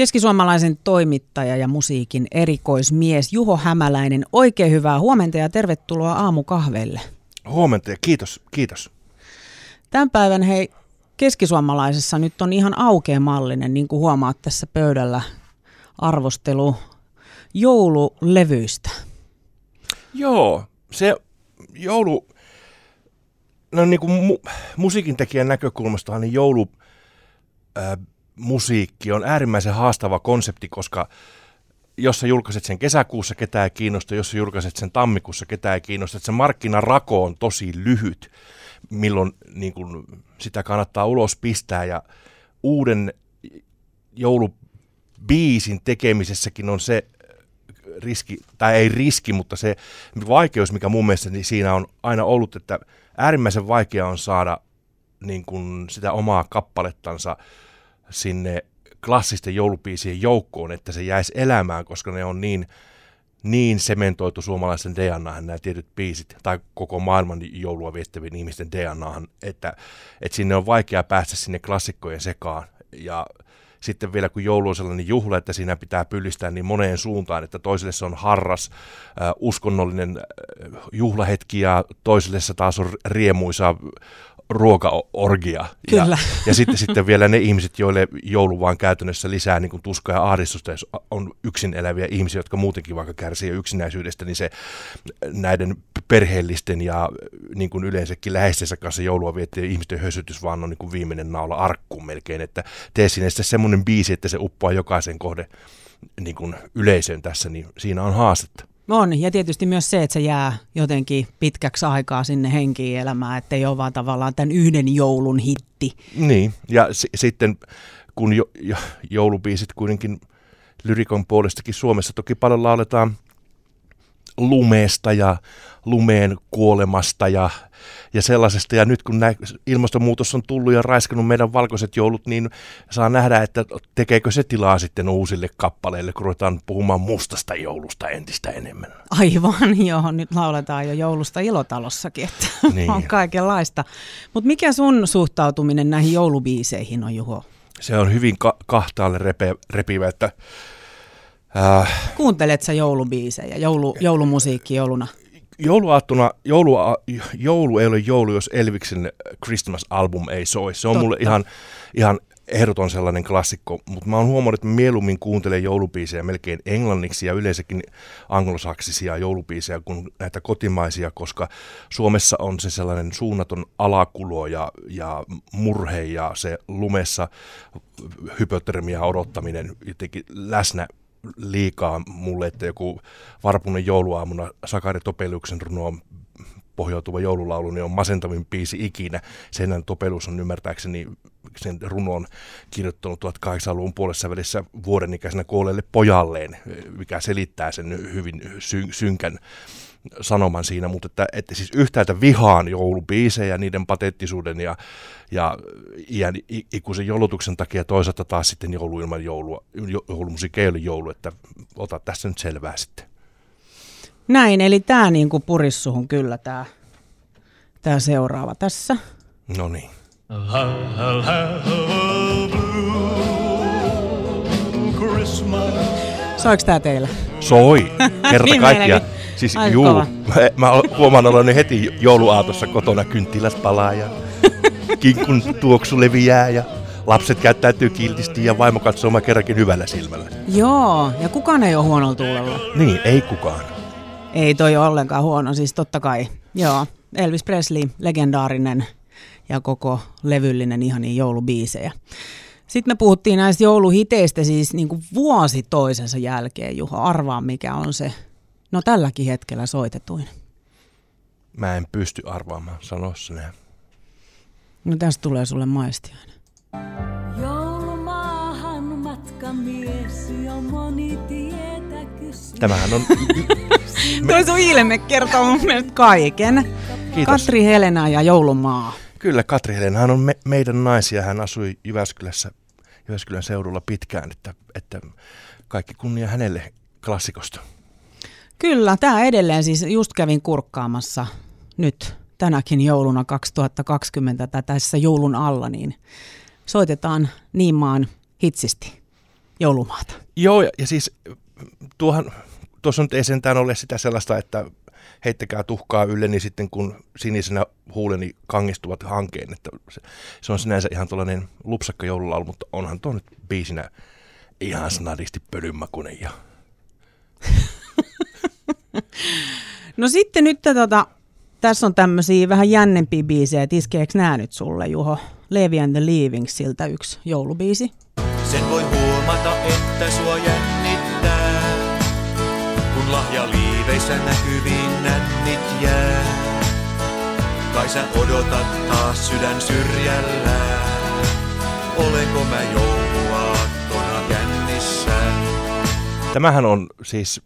Keskisuomalaisen toimittaja ja musiikin erikoismies Juho Hämäläinen. Oikein hyvää huomenta ja tervetuloa aamukahvelle. Huomenta ja kiitos, kiitos. Tämän päivän hei, keskisuomalaisessa nyt on ihan aukeamallinen, niin kuin huomaat tässä pöydällä, arvostelu joululevyistä. Joo, se joulu, no niin kuin mu- musiikin tekijän näkökulmasta, niin joulu äh, musiikki on äärimmäisen haastava konsepti, koska jos sä julkaiset sen kesäkuussa, ketään ei kiinnosta, jos sä julkaiset sen tammikuussa, ketään ei kiinnosta, että se markkinarako on tosi lyhyt, milloin niin kun, sitä kannattaa ulos pistää. Ja uuden joulubiisin tekemisessäkin on se riski, tai ei riski, mutta se vaikeus, mikä mun mielestä niin siinä on aina ollut, että äärimmäisen vaikea on saada niin kun, sitä omaa kappalettansa sinne klassisten joulupiisien joukkoon, että se jäisi elämään, koska ne on niin, niin sementoitu suomalaisen DNAhan nämä tietyt biisit, tai koko maailman joulua viettävien ihmisten DNAhan, että, että sinne on vaikea päästä sinne klassikkojen sekaan. Ja sitten vielä kun joulu on sellainen juhla, että siinä pitää pyllistää niin moneen suuntaan, että toiselle se on harras, äh, uskonnollinen äh, juhlahetki ja toiselle se taas on riemuisa ruokaorgia. Kyllä. Ja, ja sitten, sitten vielä ne ihmiset, joille joulu vaan käytännössä lisää niin kuin tuskaa ja ahdistusta, jos on yksin eläviä ihmisiä, jotka muutenkin vaikka kärsii yksinäisyydestä, niin se näiden perheellisten ja niin kuin yleensäkin läheistensä kanssa joulua viettien ihmisten hösytys vaan on niin kuin viimeinen naula arkkuun melkein, että tee sinne sitten semmoinen biisi, että se uppoaa jokaisen kohde niin kuin yleisön tässä, niin siinä on haastetta. On, ja tietysti myös se, että se jää jotenkin pitkäksi aikaa sinne henkiin elämään, että ei ole vaan tavallaan tämän yhden joulun hitti. Niin, ja s- sitten kun jo, jo, joulubiisit kuitenkin lyrikon puolestakin Suomessa toki paljon lauletaan lumeesta ja lumeen kuolemasta ja, ja sellaisesta. Ja nyt kun nä, ilmastonmuutos on tullut ja raiskannut meidän valkoiset joulut, niin saa nähdä, että tekeekö se tilaa sitten uusille kappaleille, kun ruvetaan puhumaan mustasta joulusta entistä enemmän. Aivan, joo. Nyt lauletaan jo joulusta ilotalossakin, että Niin. on kaikenlaista. Mutta mikä sun suhtautuminen näihin joulubiiseihin on, Juho? Se on hyvin ka- kahtaalle repe, repivä, että äh, Kuuntelet sä joulubiisejä, joulu, joulumusiikki jouluna? jouluaattona, joulu, joulu ei ole joulu, jos Elviksen Christmas-album ei soi. Se on Totta. mulle ihan, ihan ehdoton sellainen klassikko, mutta mä oon huomannut, että mieluummin kuuntelen joulubiisejä melkein englanniksi ja yleensäkin anglosaksisia joulubiisejä kuin näitä kotimaisia, koska Suomessa on se sellainen suunnaton alakulo ja, ja murhe ja se lumessa hypotermia odottaminen jotenkin läsnä liikaa mulle, että joku varpunen jouluaamuna Sakari Topeliuksen runoon pohjautuva joululaulu niin on masentavin biisi ikinä. Senän Topelus on ymmärtääkseni sen runon kirjoittanut 1800-luvun puolessa välissä vuoden ikäisenä kuolleelle pojalleen, mikä selittää sen hyvin sy- synkän sanoman siinä, mutta että, että siis yhtäältä vihaan joulubiisejä, niiden patettisuuden ja, ja iän i- ikuisen joulutuksen takia, toisaalta taas sitten joulu ilman joulua, jo- joulumusiikki ei ole joulu, että ota tässä nyt selvää sitten. Näin, eli tämä niinku purissuhun kyllä tämä tää seuraava tässä. No niin. Soiko tämä teillä? Soi, kerta Niin kaikkia. Siis Aika juu, kova. mä, huomaan oloni heti jouluaatossa kotona, kynttilät palaa ja kinkun tuoksu leviää ja lapset käyttäytyy kiltisti ja vaimo katsoo mä kerrankin hyvällä silmällä. Joo, ja kukaan ei ole huonolla tuulella. Niin, ei kukaan. Ei toi ole ollenkaan huono, siis totta kai. Joo, Elvis Presley, legendaarinen ja koko levyllinen ihania joulubiisejä. Sitten me puhuttiin näistä jouluhiteistä siis niin kuin vuosi toisensa jälkeen, Juho. Arvaa mikä on se, no tälläkin hetkellä soitetuin. Mä en pysty arvaamaan, sano se näin. No tästä tulee sulle maistiainen. Joulumaahan matkamies jo moni tietä kysyy. Tämähän on, Toi sun ilme kertoo mun mielestä kaiken. kiitos. Katri Helena ja Joulumaa. Kyllä, Katri Helenhän on me, meidän naisia. Hän asui Jyväskylässä, Jyväskylän seudulla pitkään, että, että kaikki kunnia hänelle klassikosta. Kyllä, tämä edelleen siis just kävin kurkkaamassa nyt tänäkin jouluna 2020 tai tässä joulun alla, niin soitetaan Niimaan hitsisti. joulumaata. Joo, ja, siis tuohan, tuossa nyt ei sentään ole sitä sellaista, että heittäkää tuhkaa ylleni sitten, kun sinisenä huuleni kangistuvat hankeen. Että se, se on sinänsä ihan tuollainen lupsakka joululaulu, mutta onhan tuo nyt biisinä ihan snadisti pölynmakunen. Ja... No sitten nyt tota, tässä on tämmöisiä vähän jännempiä biisejä. Iskeekö nää nyt sulle, Juho? Levi and the Leavingsiltä yksi joulubiisi. Sen voi huomata, että sua jännittää, kun lahja liiveissä näkyviin nännit jää. Kai sä odotat taas sydän syrjällään, olenko mä jouluaattona kännissä? Tämähän on siis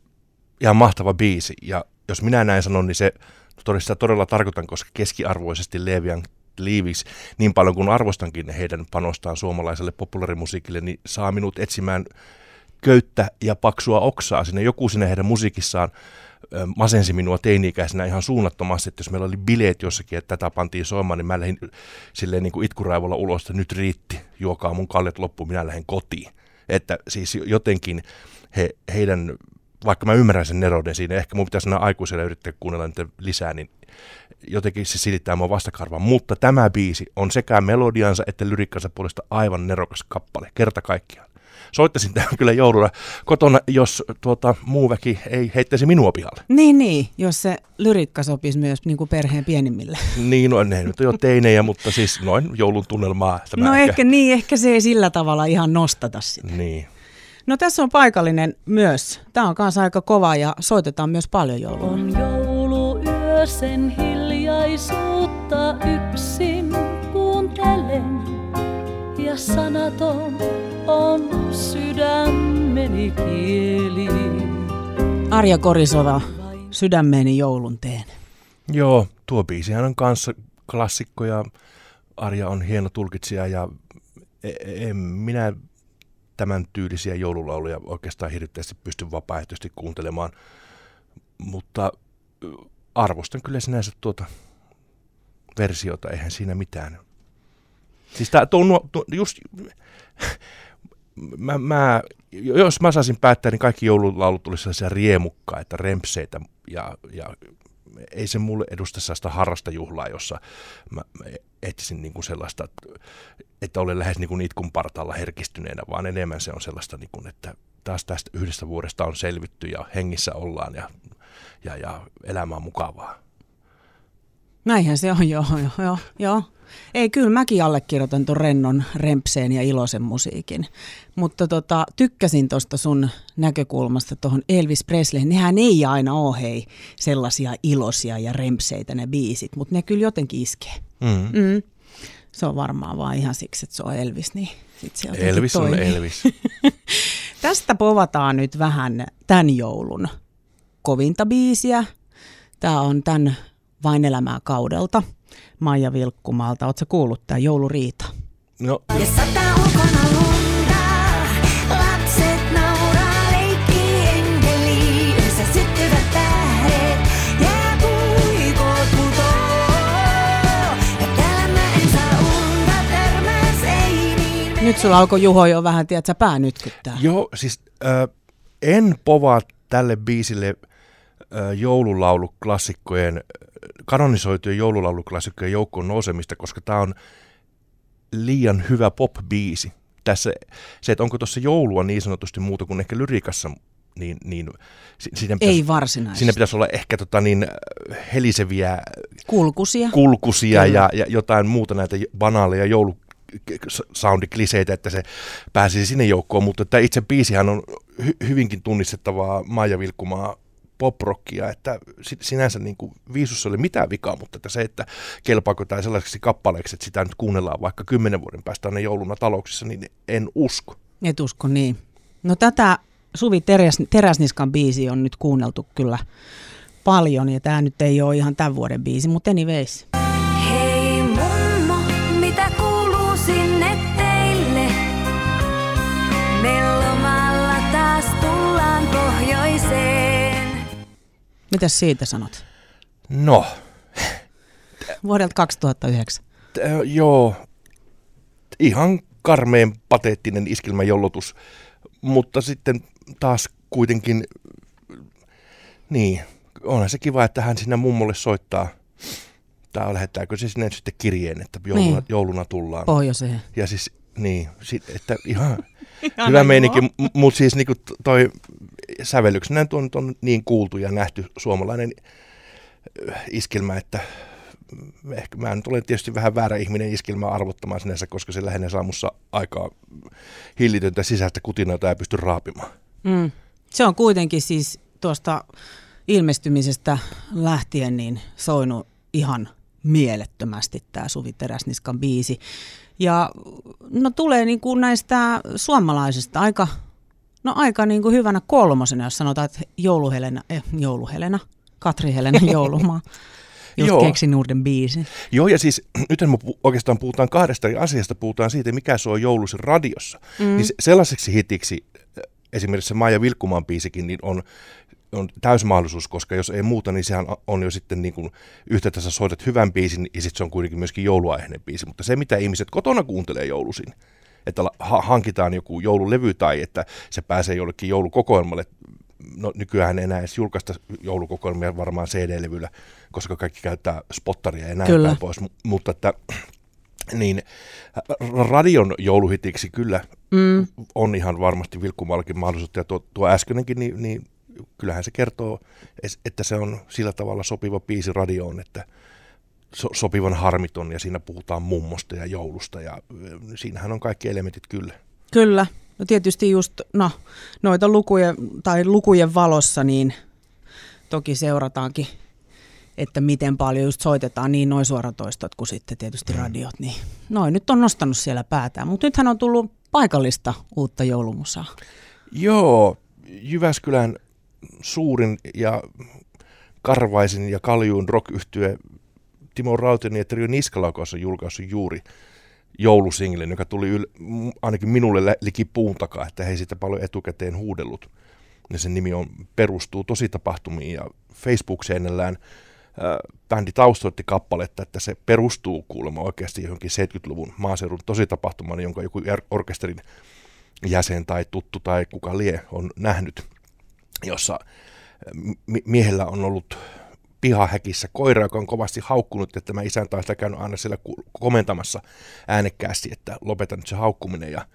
ihan mahtava biisi, ja jos minä näin sanon, niin se todella, todella tarkoitan, koska keskiarvoisesti Levian Leavings, niin paljon kuin arvostankin heidän panostaan suomalaiselle populaarimusiikille, niin saa minut etsimään köyttä ja paksua oksaa sinne. Joku sinne heidän musiikissaan masensi minua teini-ikäisenä ihan suunnattomasti, että jos meillä oli bileet jossakin, että tätä pantiin soimaan, niin mä lähdin silleen niin kuin itkuraivolla ulos, että nyt riitti, juokaa mun kallet loppu, minä lähden kotiin. Että siis jotenkin he, heidän, vaikka mä ymmärrän sen nerouden siinä, ehkä mun pitäisi sanoa aikuiselle yrittää kuunnella niitä lisää, niin jotenkin se silittää mua vastakarvaan. Mutta tämä biisi on sekä melodiansa että lyrikkansa puolesta aivan nerokas kappale, kerta kaikkiaan. Soittaisin tämän kyllä jouluna kotona, jos tuota, muu väki ei heittäisi minua pihalle. Niin, niin, jos se lyrikka sopisi myös niin kuin perheen pienimmille. Niin, no ne nyt on jo teinejä, mutta siis noin joulun tunnelmaa. Tämä No ehkä niin, ehkä se ei sillä tavalla ihan nostata sitä. Niin. No tässä on paikallinen myös. Tämä on kanssa aika kova ja soitetaan myös paljon joulua. On jouluyö sen hiljaisuutta yksin kuuntelen. Ja sanaton on sydämeni kieli. Arja Korisova, sydämeeni joulun teen. Joo, tuo biisihän on kanssa klassikko ja Arja on hieno tulkitsija ja e- en minä tämän tyylisiä joululauluja oikeastaan hirveästi pysty vapaaehtoisesti kuuntelemaan, mutta arvostan kyllä sinänsä tuota versiota, eihän siinä mitään. Siis tää, tuo, tuo, just, mä, mä, jos mä saisin päättää, niin kaikki joululaulut tulisi sellaisia riemukkaita, rempseitä ja, ja ei se mulle edusta sellaista harrasta juhlaa, jossa mä mä etsisin niin kuin sellaista, että olen lähes niin kuin itkun partaalla herkistyneenä, vaan enemmän se on sellaista, niin kuin, että taas tästä yhdestä vuodesta on selvitty ja hengissä ollaan ja, ja, ja elämä on mukavaa. Näinhän se on, joo, joo, joo, joo. Ei, kyllä mäkin allekirjoitan tuon rennon, rempseen ja iloisen musiikin. Mutta tota, tykkäsin tuosta sun näkökulmasta tuohon Elvis Presley. Nehän ei aina ole hei sellaisia iloisia ja rempseitä ne biisit, mutta ne kyllä jotenkin iskee. Mm. Mm. Se on varmaan vaan ihan siksi, että se on Elvis, niin sit se Elvis on toimii. Elvis. Tästä povataan nyt vähän tämän joulun kovinta biisiä. Tämä on tämän Vain elämää kaudelta Maija Vilkkumaalta. Oletko kuullut tämä jouluriita? No, Ja sataa ulkona lunta, lapset nauraa, leikkii enkeli, yössä syttyvät tähdet, ja puikot putoo. Ja täällä mä en saa unta, törmäs ei niin. Nyt sulla alkoi Juho jo vähän, tiedätkö, pää nytkyttää. Joo, siis äh, en povaa tälle biisille joululauluklassikkojen, kanonisoitujen joululauluklassikkojen joukkoon nousemista, koska tämä on liian hyvä pop-biisi. Tässä se, että onko tuossa joulua niin sanotusti muuta kuin ehkä lyrikassa, niin, niin si- siinä, pitäisi, Ei varsinaisesti. siinä pitäisi olla ehkä tota niin, heliseviä Kulkusia. kulkusia Kyllä. ja, ja jotain muuta näitä banaaleja joulu soundikliseitä, että se pääsisi sinne joukkoon, mutta tämä itse biisihän on hy- hyvinkin tunnistettavaa Maija Vilkkumaa poprockia, että si- sinänsä niin kuin viisussa ole mitään vikaa, mutta että se, että kelpaako tämä sellaiseksi kappaleeksi, että sitä nyt kuunnellaan vaikka kymmenen vuoden päästä ne jouluna talouksissa, niin en usko. Et usko niin. No tätä Suvi Teräs, Teräsniskan biisi on nyt kuunneltu kyllä paljon ja tämä nyt ei ole ihan tämän vuoden biisi, mutta anyways. Mitäs siitä sanot? No, Vuodelta 2009. t- joo, ihan karmeen pateettinen iskelmäjollotus, mutta sitten taas kuitenkin, niin, onhan se kiva, että hän sinne mummolle soittaa. Tai lähettääkö se sinne sitten kirjeen, että jouluna, Niin. jouluna tullaan. Pohjoiseen. Ja siis, niin, sit, että ihan hyvä meininki, mutta siis niinku toi sävellyksenä nyt on niin kuultu ja nähty suomalainen äh, iskelmä, että ehkä mä nyt olen tietysti vähän väärä ihminen iskelmää arvottamaan sinänsä, koska se lähinnä saa mussa aikaa hillitöntä sisäistä kutinaa ei pysty raapimaan. Mm. Se on kuitenkin siis tuosta ilmestymisestä lähtien niin soinut ihan mielettömästi tämä Suvi Teräsniskan biisi. Ja no tulee niin kuin näistä suomalaisista aika, no aika niin kuin hyvänä kolmosena, jos sanotaan, että jouluhelena, eh, jouluhelena, Katri Helena joulumaa. Just Joo. keksin uuden biisin. Joo, ja siis nyt me pu- oikeastaan puhutaan kahdesta eri asiasta. Puhutaan siitä, mikä se on joulusi radiossa. Mm. Niin se- sellaiseksi hitiksi äh, esimerkiksi se Maija Vilkkumaan biisikin niin on, on täysmahdollisuus, koska jos ei muuta, niin sehän on jo sitten niin kuin yhtä tässä soitat hyvän biisin ja sitten se on kuitenkin myöskin jouluaiheinen biisi. Mutta se, mitä ihmiset kotona kuuntelee joulusin, että ha- hankitaan joku joululevy tai että se pääsee jollekin joulukokoelmalle, no nykyään enää edes julkaista joulukokoelmia varmaan CD-levyllä, koska kaikki käyttää spottaria ja näin Kyllä. päin pois, M- mutta että niin ra- radion jouluhitiksi kyllä Mm. on ihan varmasti Vilkkumallakin mahdollisuutta, ja tuo, tuo äskeinenkin, niin, niin kyllähän se kertoo, että se on sillä tavalla sopiva biisi radioon, että so, sopivan harmiton, ja siinä puhutaan mummosta ja joulusta, ja siinähän on kaikki elementit kyllä. Kyllä. No tietysti just no, noita lukujen, tai lukujen valossa niin toki seurataankin, että miten paljon just soitetaan niin noin suoratoistot kuin sitten tietysti radiot. Niin noin nyt on nostanut siellä päätään, mutta nythän on tullut paikallista uutta joulumusaa. Joo, Jyväskylän suurin ja karvaisin ja kaljuun rock Timo Rautinen ja Trio Niskalaukaus on julkaissut juuri joulusinglen, joka tuli yl- ainakin minulle liki puun takaa, että he sitä paljon etukäteen huudellut. Ja sen nimi on, perustuu tositapahtumiin ja Facebook-seinällään bändi taustoitti kappaletta, että se perustuu kuulemma oikeasti johonkin 70-luvun maaseudun tositapahtumaan, jonka joku er- orkesterin jäsen tai tuttu tai kuka lie on nähnyt, jossa mi- miehellä on ollut pihahäkissä koira, joka on kovasti haukkunut, että tämä isäntä on sitä käynyt aina siellä komentamassa äänekkäästi, että lopeta nyt se haukkuminen. Ja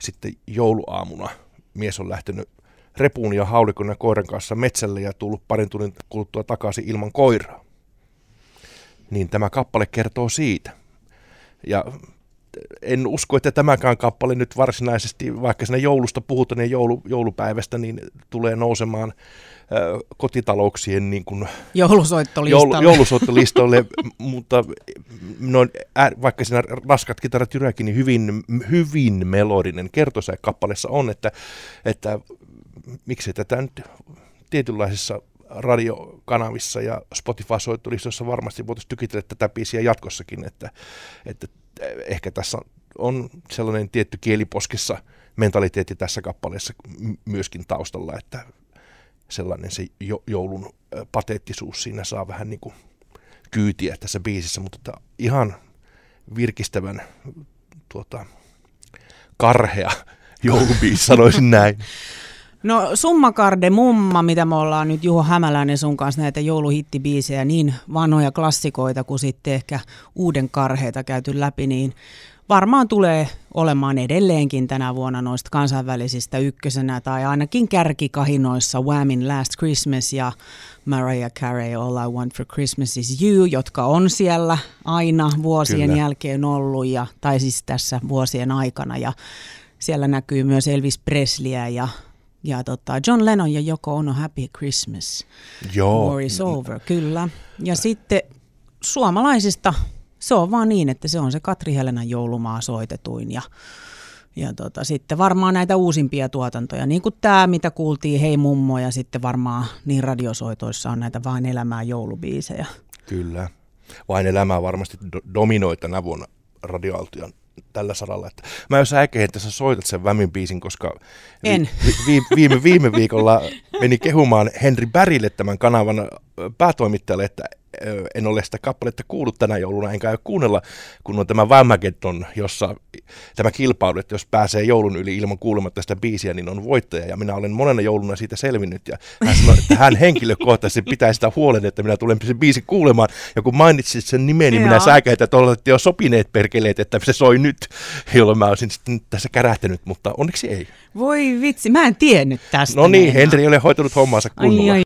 sitten jouluaamuna mies on lähtenyt repuun ja haulikon ja koiran kanssa metsälle ja tullut parin tunnin kuluttua takaisin ilman koiraa. Niin tämä kappale kertoo siitä. Ja en usko, että tämäkään kappale nyt varsinaisesti, vaikka siinä joulusta puhutaan ja joulu, joulupäivästä, niin tulee nousemaan ö, kotitalouksien niin kuin Joulusoittolistalle. joulu, joulusoittolistoille, mutta noin, ää, vaikka siinä raskat kitarat jyräkin, niin hyvin, hyvin melodinen kertosäe kappaleessa on, että, että miksi tätä nyt tietynlaisissa radiokanavissa ja Spotify-soittolistoissa varmasti voitaisiin tykitellä tätä biisiä jatkossakin, että, että ehkä tässä on sellainen tietty kieliposkessa mentaliteetti tässä kappaleessa myöskin taustalla, että sellainen se jo, joulun ö, pateettisuus siinä saa vähän niin kuin kyytiä tässä biisissä, mutta että ihan virkistävän tuota, karhea joulubiisi, sanoisin näin. No Summa Karde Mumma, mitä me ollaan nyt Juho Hämäläinen sun kanssa näitä jouluhittibiisejä, niin vanhoja klassikoita kuin sitten ehkä uuden karheita käyty läpi, niin varmaan tulee olemaan edelleenkin tänä vuonna noista kansainvälisistä ykkösenä tai ainakin kärkikahinoissa Whamin Last Christmas ja Mariah Carey All I Want for Christmas is You, jotka on siellä aina vuosien Kyllä. jälkeen ollut, ja, tai siis tässä vuosien aikana. Ja siellä näkyy myös Elvis Presleyä ja, ja tota John Lennon ja Joko Ono Happy Christmas. Joo, War is over, kyllä. Ja sitten suomalaisista se on vaan niin, että se on se Katri Helenan joulumaa soitetuin ja, ja tota, sitten varmaan näitä uusimpia tuotantoja, niin kuin tämä, mitä kuultiin Hei mummo ja sitten varmaan niin radiosoitoissa on näitä vain elämää joulubiisejä. Kyllä. Vain elämää varmasti do- dominoi tänä vuonna radioaltion tällä saralla. Että mä jos äkein, että sä soitat sen Vämin biisin, koska vi- En. Vi- vi- viime, viime viikolla meni kehumaan Henri Bärille tämän kanavan päätoimittajalle, että en ole sitä kappaletta kuullut tänä jouluna, enkä aio kuunnella, kun on tämä Vammageddon, jossa tämä kilpailu, että jos pääsee joulun yli ilman kuulematta sitä biisiä, niin on voittaja. Ja minä olen monena jouluna siitä selvinnyt. Ja hän sanoi, että hän henkilökohtaisesti pitää sitä huolen, että minä tulen sen biisin kuulemaan. Ja kun mainitsit sen nimen, niin minä säikäin, että olette jo sopineet perkeleet, että se soi nyt, jolloin mä olisin sitten tässä kärähtänyt, mutta onneksi ei. Voi vitsi, mä en tiennyt tästä. No niin, Henri ei ole hoitanut hommansa kunnolla. Ai, ai,